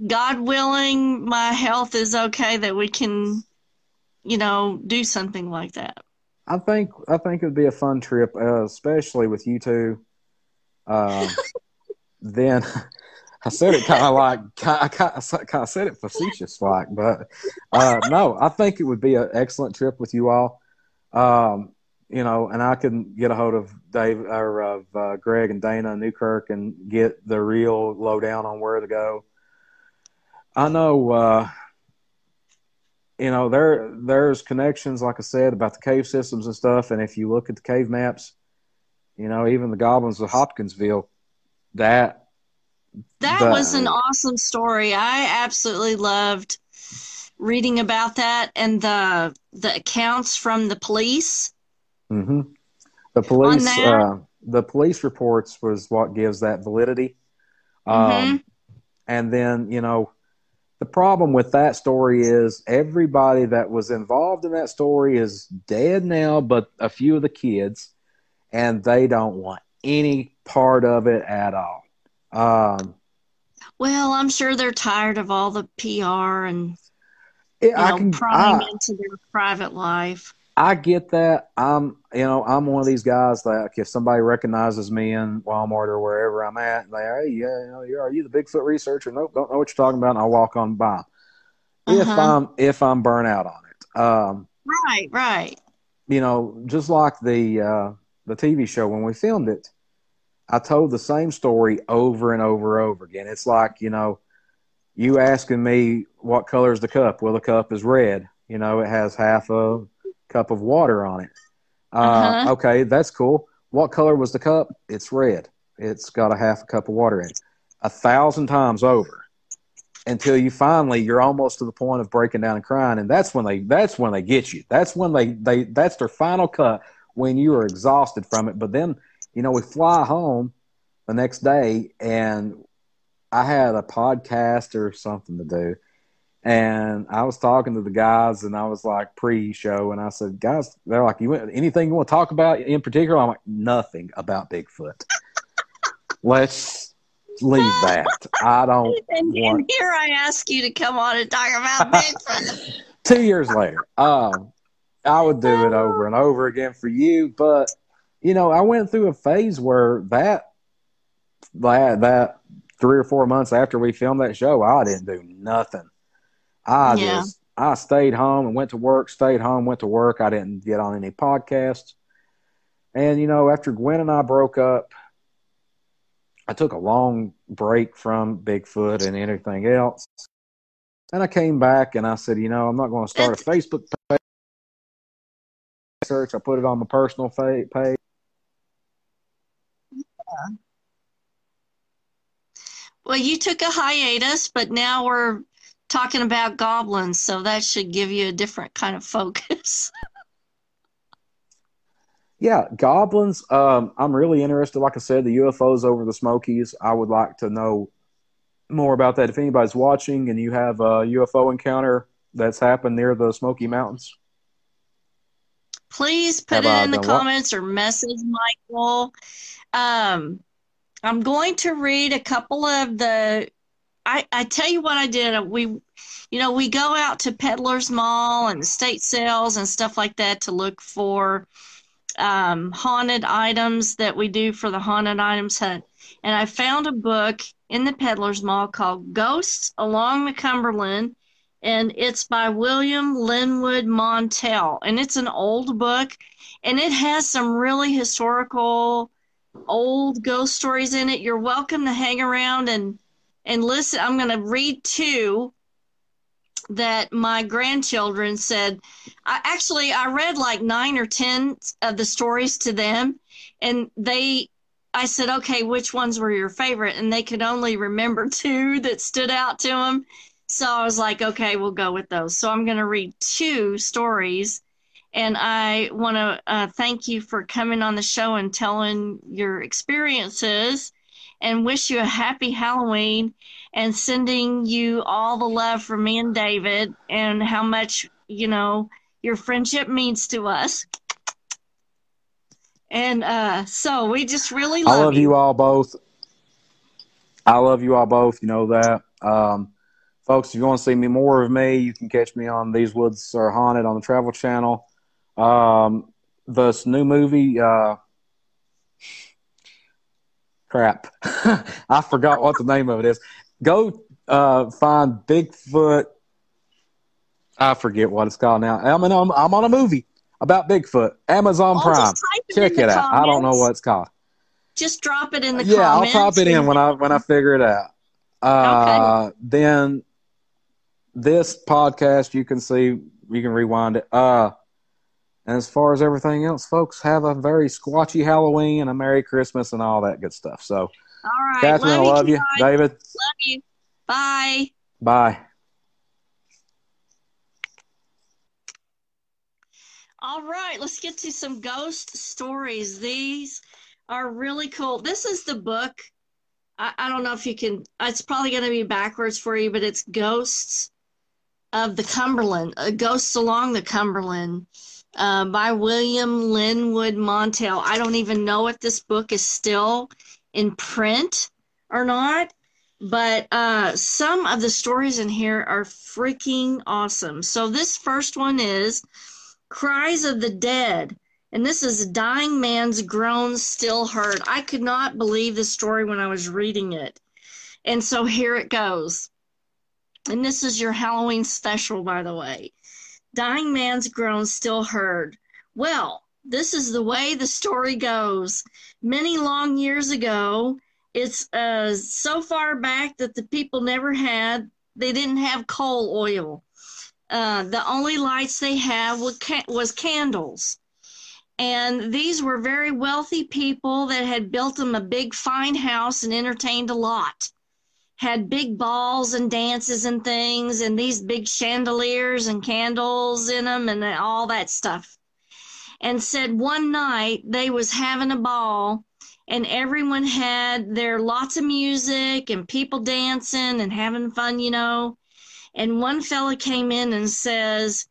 God willing, my health is okay that we can, you know, do something like that. I think I think it would be a fun trip, uh, especially with you two. Um, *laughs* then *laughs* I said it kind of like I kind of said it facetious like, but uh, no, I think it would be an excellent trip with you all. Um, you know, and I can get a hold of Dave or of uh, Greg and Dana Newkirk and get the real lowdown on where to go. I know. Uh, you know there there's connections like i said about the cave systems and stuff and if you look at the cave maps you know even the goblins of hopkinsville that That But- was an awesome story. I absolutely loved reading about that and the the accounts from the police. mm-hmm. the police uh, the police reports was what gives that validity um, Mhm. and then you know the problem with that story is everybody that was involved in that story is dead now but a few of the kids and they don't want any part of it at all um, Well, I'm sure they're tired of all the PR and it- you I know can prying I, into their private life. I get that. I'm, you know, I'm one of these guys that like, if somebody recognizes me in Walmart or wherever I'm at, they, hey, yeah, you know, you're, are you the Bigfoot researcher? Nope, don't know what you're talking about. And I'll walk on by. If Uh-huh. I'm, if I'm burnt out on it, um, Right, right. you know, just like the uh, the TV show when we filmed it, I told the same story over and over and over again. It's like you know, you asking me what color is the cup? Well, the cup is red. You know, it has half a cup of water on it. Uh, Uh-huh. Okay, that's cool. What color was the cup? It's red. It's got a half a cup of water in it. A thousand times over until you finally you're almost to the point of breaking down and crying and that's when they that's when they get you that's when they they that's their final cut when you are exhausted from it but then you know we fly home the next day and i had a podcast or something to do and i was talking to the guys and i was like pre-show and i said guys they're like you want anything you want to talk about in particular i'm like nothing about bigfoot *laughs* let's leave that i don't *laughs* And, want and here I ask you to come on and talk about Bigfoot. *laughs* two years later. Um, I would do it over and over again for you, but you know, I went through a phase where that that that three or four months after we filmed that show, I didn't do nothing. I Yeah. just I stayed home and went to work, stayed home, went to work. I didn't get on any podcasts. And you know, after Gwen and I broke up, I took a long break from Bigfoot and anything else. And I came back and I said, you know, I'm not going to start a Facebook page. Search. I put it on my personal fa- page. Well, you took a hiatus, but now we're talking about goblins, so that should give you a different kind of focus. *laughs* Yeah, goblins. Um, I'm really interested. Like I said, the UFOs over the Smokies. I would like to know more about that. If anybody's watching and you have a UFO encounter that's happened near the Smoky Mountains, Please put Have I it in the done what? comments or message Michael. Um, I'm going to read a couple of the. I, I tell you what I did. We, you know, we go out to Peddler's Mall and state sales and stuff like that to look for um, haunted items that we do for the haunted items hunt. And I found a book in the Peddler's Mall called Ghosts Along the Cumberland and it's by William Lynwood Montell. And it's an old book, and it has some really historical old ghost stories in it. You're welcome to hang around and and listen. I'm going to read two that my grandchildren said. I actually I read like nine or ten of the stories to them, and they. I said, okay, which ones were your favorite? And they could only remember *laughs* two that stood out to them. So I was like, okay, we'll go with those. So I'm going to read two stories. And I want to uh, thank you for coming on the show and telling your experiences and wish you a happy Halloween and sending you all the love from me and David and how much, you know, your friendship means to us. And uh, so we just really love I love you. you all both. I love you all both. You know that. Um, folks, if you want to see me more of me, you can catch me on These Woods Are Haunted on the Travel Channel. Um, this new movie, uh, crap, *laughs* I forgot what the name of it is. Go uh, find Bigfoot. I forget what it's called now. I'm, in, I'm, I'm on a movie about Bigfoot. Amazon I'll Prime. Check it out. I don't know what it's called. Just drop it in the yeah, comments. I'll pop it in when I when I figure it out. Uh, okay. Then this podcast, you can see, you can rewind it. Uh, as far as everything else, folks, have a very squatchy Halloween and a Merry Christmas and all that good stuff. So, all right, Catherine, love I love you. you. David, love you. Bye. Bye. All right, let's get to some ghost stories. These are really cool. This is the book. I, I don't know if you can, it's probably going to be backwards for you, but it's Ghosts of the Cumberland, uh, Ghosts Along the Cumberland uh, by William Lynwood Montell. I don't even know if this book is still in print or not, but uh, some of the stories in here are freaking awesome. So, this first one is Cries of the Dead. And this is Dying Man's Groans Still Heard. I could not believe the story when I was reading it. And so here it goes. And this is your Halloween special, by the way. Dying man's groans still heard. Well, this is the way the story goes. Many long years ago, it's uh, so far back that the people never had, they didn't have coal oil. Uh, the only lights they had was, ca- was candles. And these were very wealthy people that had built them a big, fine house and entertained a lot had big balls and dances and things and these big chandeliers and candles in them and all that stuff. And said one night they was having a ball and everyone had their lots of music and people dancing and having fun you know. And one fella came in and says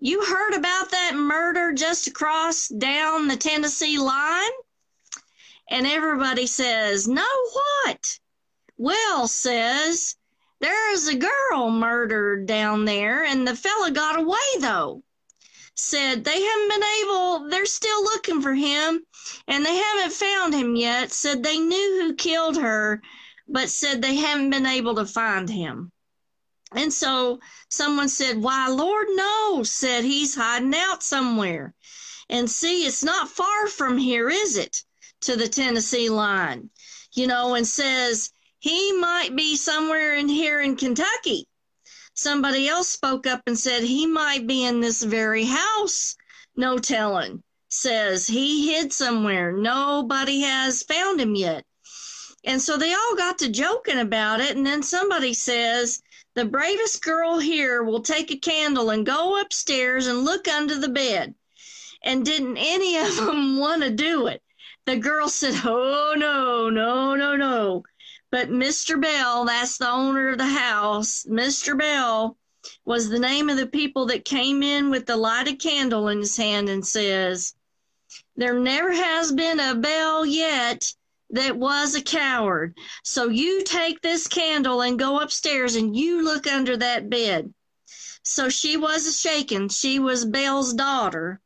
you heard about that murder just across down the tennessee line? And everybody says no what well, says, there is a girl murdered down there, and the fella got away, though. Said they haven't been able, they're still looking for him, and they haven't found him yet. Said they knew who killed her, but said they haven't been able to find him. And so someone said, Why, Lord, no, said he's hiding out somewhere. And see, it's not far from here, is it? To the Tennessee line, you know, and says, he might be somewhere in here in Kentucky. Somebody else spoke up and said he might be in this very house. No telling. Says he hid somewhere. Nobody has found him yet. And so they all got to joking about it. And then somebody says, The bravest girl here will take a candle and go upstairs and look under the bed. And didn't any of them want to do it? The girl said, Oh, no, no, no, no. But Mr. Bell, that's the owner of the house, Mr. Bell was the name of the people that came in with the lighted candle in his hand and says, There never has been a Bell yet that was a coward. So you take this candle and go upstairs and you look under that bed. So she was a shaken. She was Bell's daughter.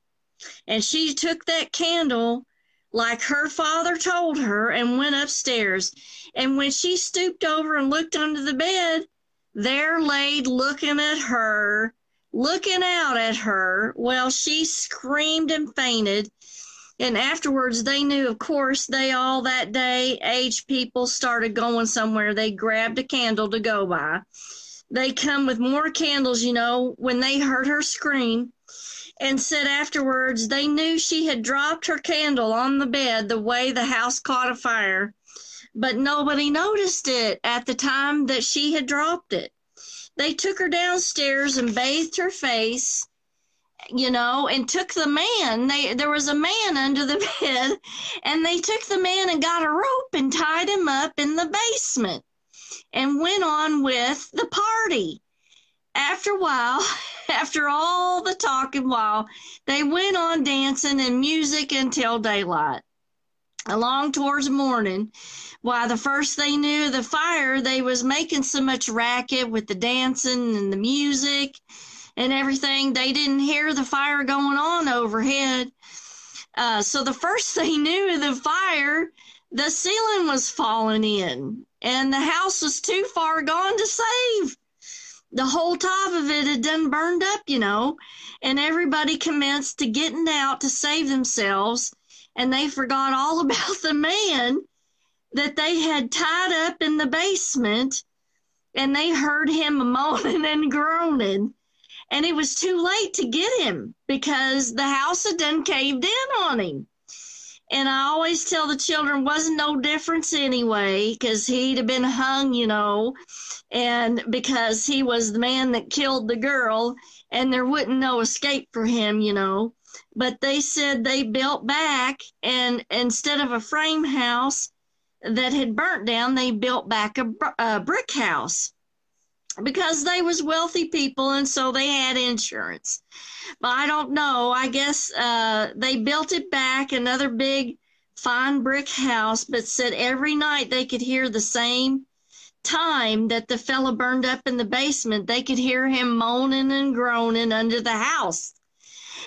And she took that candle like her father told her and went upstairs. And when she stooped over and looked under the bed, there laid looking at her, looking out at her, well, she screamed and fainted. And afterwards, they knew, of course, they all that day, aged people started going somewhere. They grabbed a candle to go by. They come with more candles, you know, when they heard her scream and said afterwards they knew she had dropped her candle on the bed the way the house caught a fire, but nobody noticed it at the time that she had dropped it. they took her downstairs and bathed her face, you know, and took the man. They there was a man under the *laughs* bed, and they took the man and got a rope and tied him up in the basement, and went on with the party. After a while, *laughs* after all the talking while, they went on dancing and music until daylight. Along towards morning, why the first they knew the fire, they was making so much racket with the dancing and the music and everything. They didn't hear the fire going on overhead. Uh, so the first *laughs* they knew the fire, the ceiling was falling in and the house was too far gone to save. The whole top of it had done burned up, you know, and everybody commenced to getting out to save themselves and they forgot all *laughs* about the man that they had tied up in the basement and they heard him *laughs* moaning and groaning. And it was too late to get him because the house had done caved in on him. And i always tell the children wasn't no difference anyway because he'd have been hung you know and because he was the man that killed the girl and there wouldn't no escape for him you know. But they said they built back and instead of a frame house that had burnt down, they built back a, a brick house because they was wealthy people and so they had insurance. But I don't know. I guess uh, they built it back, another big fine brick house, but said every night they could hear the same time that the fella burned up in the basement. They could hear him moaning and groaning under the house.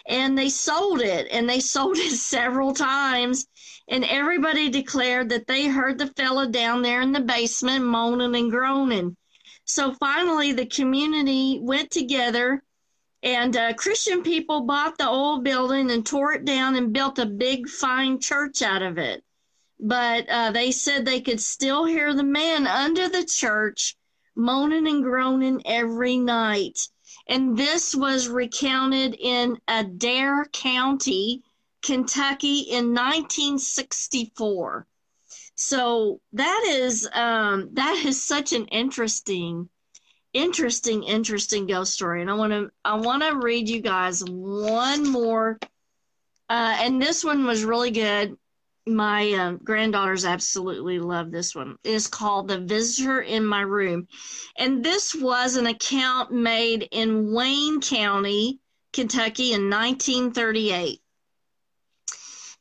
And they sold it and they *laughs* sold it several times and everybody declared that they heard the fella down there in the basement moaning and groaning. So finally, the community went together, and uh, Christian people bought the old building and tore it down and built a big, fine church out of it. But uh, they said they could still hear the man under the church moaning and groaning every night. And this was recounted in Adair County Kentucky in 1964. So that is um, that is such an interesting, interesting, interesting ghost story, and I want to I want to read you guys one more, uh, and this one was really good. My uh, granddaughters absolutely love this one. It's called "The Visitor in My Room," and this was an account made in Wayne County, Kentucky, in 1938.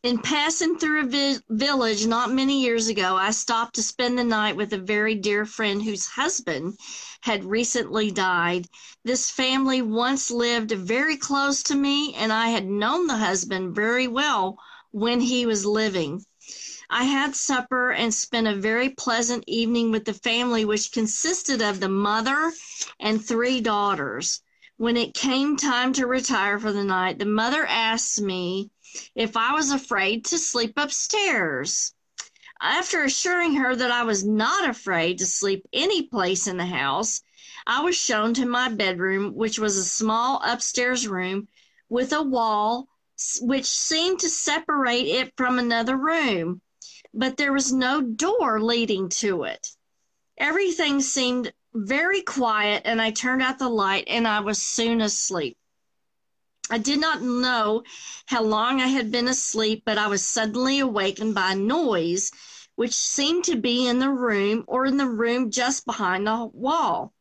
In passing through a vi- village not many years ago, I stopped to spend the night with a very dear friend whose husband had recently died. This family once lived very close to me, and I had known the husband very well when he was living. I had supper and spent a very pleasant evening with the family, which consisted of the mother and three daughters. When it came time to retire for the night, the mother asked me if I was afraid to sleep upstairs. After assuring her that I was not afraid to sleep any place in the house, I was shown to my bedroom, which was a small upstairs room with a wall which seemed to separate it from another room, but there was no door leading to it. Everything seemed very quiet, and I turned out the light and I was soon asleep. I did not know how long I had been asleep, but I was suddenly awakened by a noise which seemed to be in the room or in the room just behind the wall.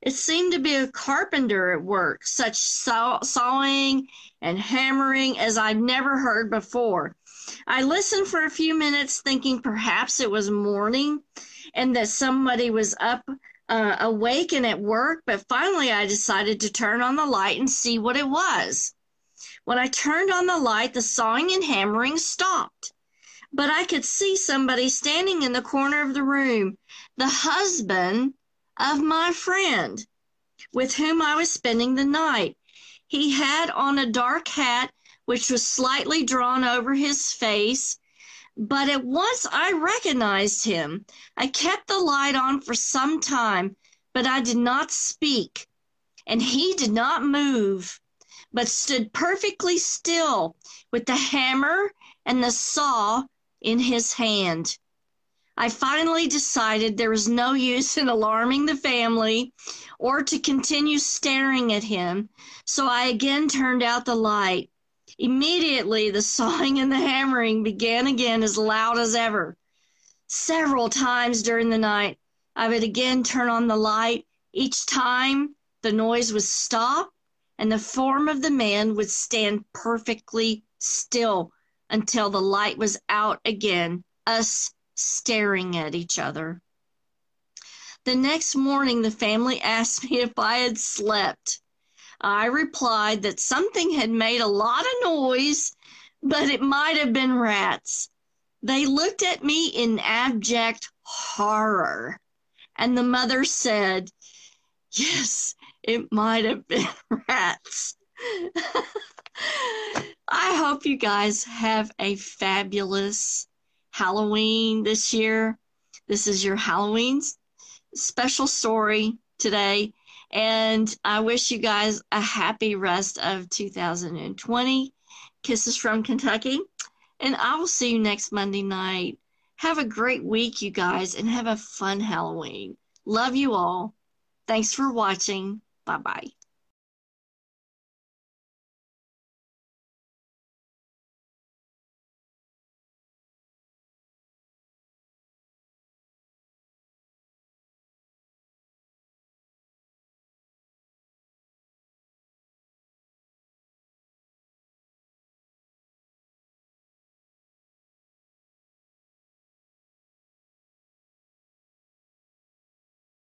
It seemed to be a carpenter at work, such saw- sawing and hammering as I'd never heard before. I listened for a few minutes, thinking perhaps it was morning and that somebody was up uh, awake and at work, but finally I decided to turn on the light and see what it was. When I turned on the light, the sawing and hammering stopped. But I could see somebody standing in the corner of the room, the husband of my friend with whom I was spending the night. He had on a dark hat which was slightly drawn over his face but at once I recognized him. I kept the light on for some time, but I did not speak, and he did not move, but stood perfectly still with the hammer and the saw in his hand. I finally decided there was no use in alarming the family or to continue staring at him, so I again turned out the light. Immediately, the sawing and the hammering began again as loud as ever. Several times during the night, I would again turn on the light. Each time, the noise would stop and the form of the man would stand perfectly still until the light was out again, us staring at each other. The next morning, the family *laughs* asked me if I had slept. I replied that something had made a lot of noise, but it might have been rats. They looked at me in abject horror, and the mother said, Yes, it might have been *laughs* rats. *laughs* I hope you guys have a fabulous Halloween this year. This is your Halloween special story today. And I wish you guys a happy rest of 2020. Kisses from Kentucky. And I will see you next Monday night. Have a great week, you guys, and have a fun Halloween. Love you all. Thanks for watching. Bye bye.